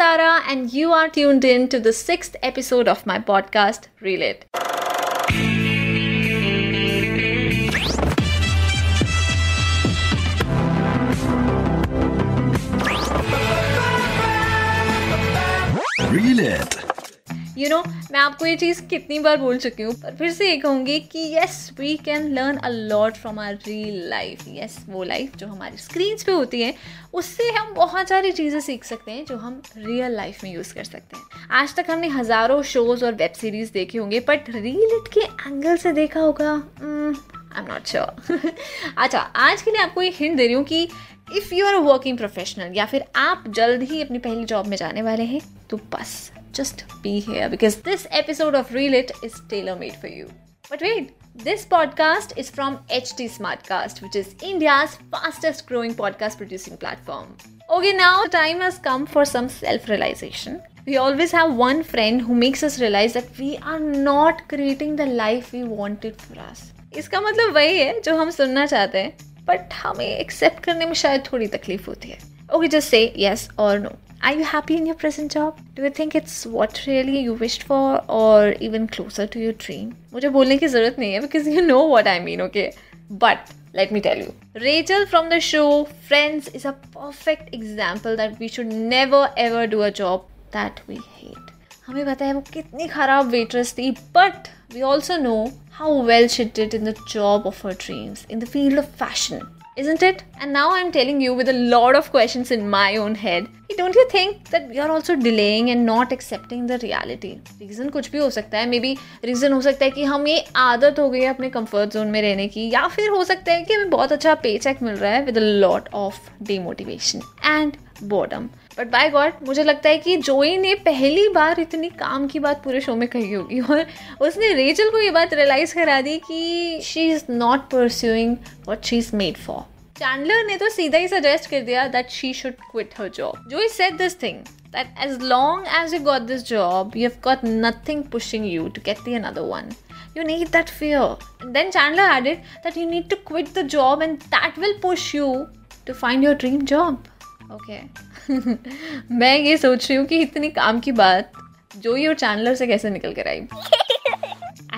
And you are tuned in to the sixth episode of my podcast, Reel It. Reel it. You know मैं आपको ये चीज़ कितनी बार बोल चुकी हूँ, पर फिर से ये कहूँगी कि yes we can learn a lot from our real life yes वो लाइफ जो हमारी स्क्रीन्स पे होती है, उससे हम बहुत सारी चीज़ें सीख सकते हैं जो हम रियल लाइफ में यूज़ कर सकते हैं। आज तक हमने हज़ारों शोज़ और वेब सीरीज़ देखे होंगे बट रील इट के एंगल से देखा होगा आई एम नॉट श्योर अच्छा आज के लिए आपको ये हिंट दे रही हूँ कि if you are working professional या फिर आप जल्द ही अपनी पहली जॉब में जाने वाले हैं तो बस। just be here because this episode of Reel It is tailor made for you. But wait, this podcast is from HT Smartcast, which is India's fastest growing podcast producing platform. Okay, now the time has come for some self realization. We always have one friend who makes us realize that we are not creating the life we wanted for us. इसका मतलब वही है जो हम सुनना चाहते हैं but हमें एक्सेप्ट करने में शायद थोड़ी तकलीफ होती है ओके जस्ट से यस और no Are you happy in your present job? Do you think it's what really you wished for or even closer to your dream? मुझे बोलने की ज़रूरत नहीं है because you know what I mean, okay? But let me tell you, Rachel from the show Friends is a perfect example that we should never ever do a job that we hate. हमें पता है वो कितनी खराब waitress थी but we also know how well she did in the job of her dreams in the field of fashion isn't it? And now I'm telling you with a lot of questions in my own head. Don't you think that we are also delaying and not accepting the reality? Reason कुछ भी हो सकता है may be reason हो सकता है कि हम ये आदत हो गई है अपने कंफर्ट जोन में रहने की, या फिर हो सकता है कि हमें बहुत अच्छा पे चेक मिल रहा है with a lot of demotivation and boredom but by God मुझे लगता है कि जोई ने पहली बार इतनी काम की बात पूरे शो में कही होगी, और उसने रेचल को ये बात रियलाइज़ करा दी कि she is not pursuing what she is made for Chandler ने तो सीधा ही सजेस्ट कर दिया that she should quit her job जो is set this thing that as long as you got this job you have got nothing pushing you to get the another one you need that fear then Chandler added that you need to quit the job and that will push you to find your dream job okay मैं ये सोच रही हूँ कि इतनी काम की बात जो ये चैंडलर से कैसे निकल कर आई?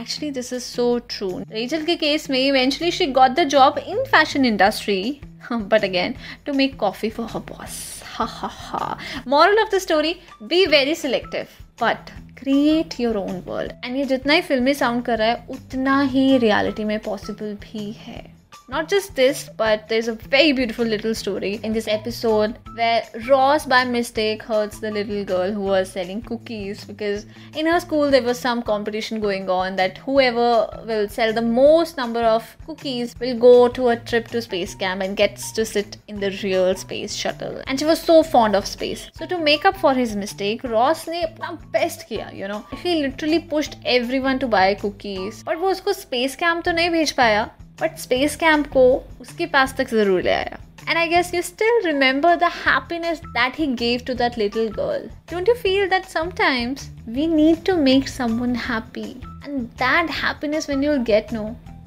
Actually this is so true Rachel के केस में eventually she got the job in fashion industry but again to make coffee for her boss हा हा हा moral of the story be very selective but create your own world and ये जितना ही फिल्मी sound कर रहा है, उतना ही रियालिटी में पॉसिबल भी है. Not just this, but there's a very beautiful little story in this episode where Ross, by mistake, hurts the little girl who was selling cookies because in her school there was some competition going on that whoever will sell the most number of cookies will go to a trip to space camp and gets to sit in the real space shuttle. And she was so fond of space. So to make up for his mistake, Ross ने अपना best किया, you know. He literally pushed everyone to buy cookies. But वो उसको space camp तो नहीं भेज पाया but space camp को उसके पास तक ज़रूर ले आया। And I guess you still remember the happiness that he gave to that little girl don't you feel that sometimes we need to make someone happy and that happiness when you get know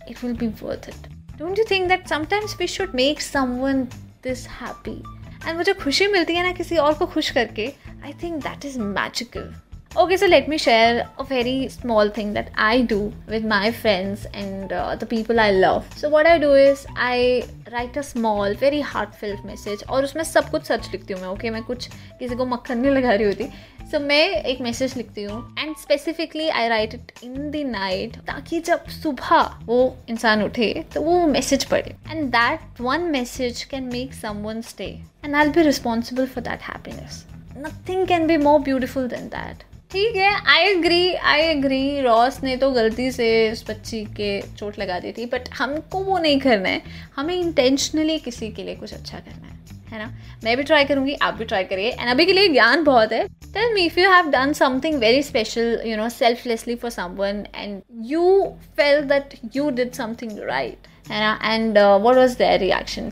it will be worth it don't you think that sometimes we should make someone this happy and मुझे खुशी मिलती है ना किसी और को खुश करके। I think that is magical Okay, so let me share a very small thing that I do with my friends and uh, the people I love. So, what I do is I write a small very heart filled message और उसमें सब कुछ सच लिखती हूँ मैं okay मैं कुछ किसी को मक्खन नहीं लगा रही होती सो so, मैं एक मैसेज लिखती हूँ and specifically I write it in the night ताकि जब सुबह वो इंसान उठे तो वो मैसेज पढ़े and that one message can make someone stay and I be responsible for that happiness nothing can be more beautiful than that ठीक है I agree I agree Ross ने तो गलती से उस बच्ची के चोट लगा दी थी बट हमको वो नहीं करना है। हमें इंटेंशनली किसी के लिए कुछ अच्छा करना है है ना? मैं भी ट्राई करूँगी, आप भी ट्राई करिए। एंड अभी के लिए ज्ञान बहुत है। Tell me if you have done something very special you know selflessly for someone and you felt that you did something right है ना? And what was their reaction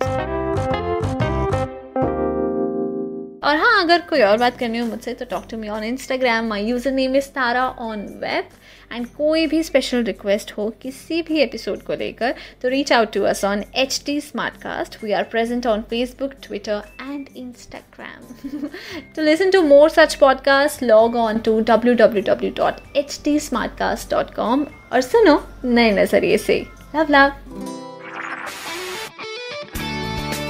और हाँ अगर कोई और बात करनी हो मुझसे तो talk to me on Instagram my user name is Tara on web and कोई भी स्पेशल रिक्वेस्ट हो किसी भी एपिसोड को लेकर तो reach out to us on H T smart cast we are present on Facebook Twitter and Instagram to listen to more such podcast log on to W W W dot H podcasts, smart cast dot com और सुनो नए नज़रिए से. Love love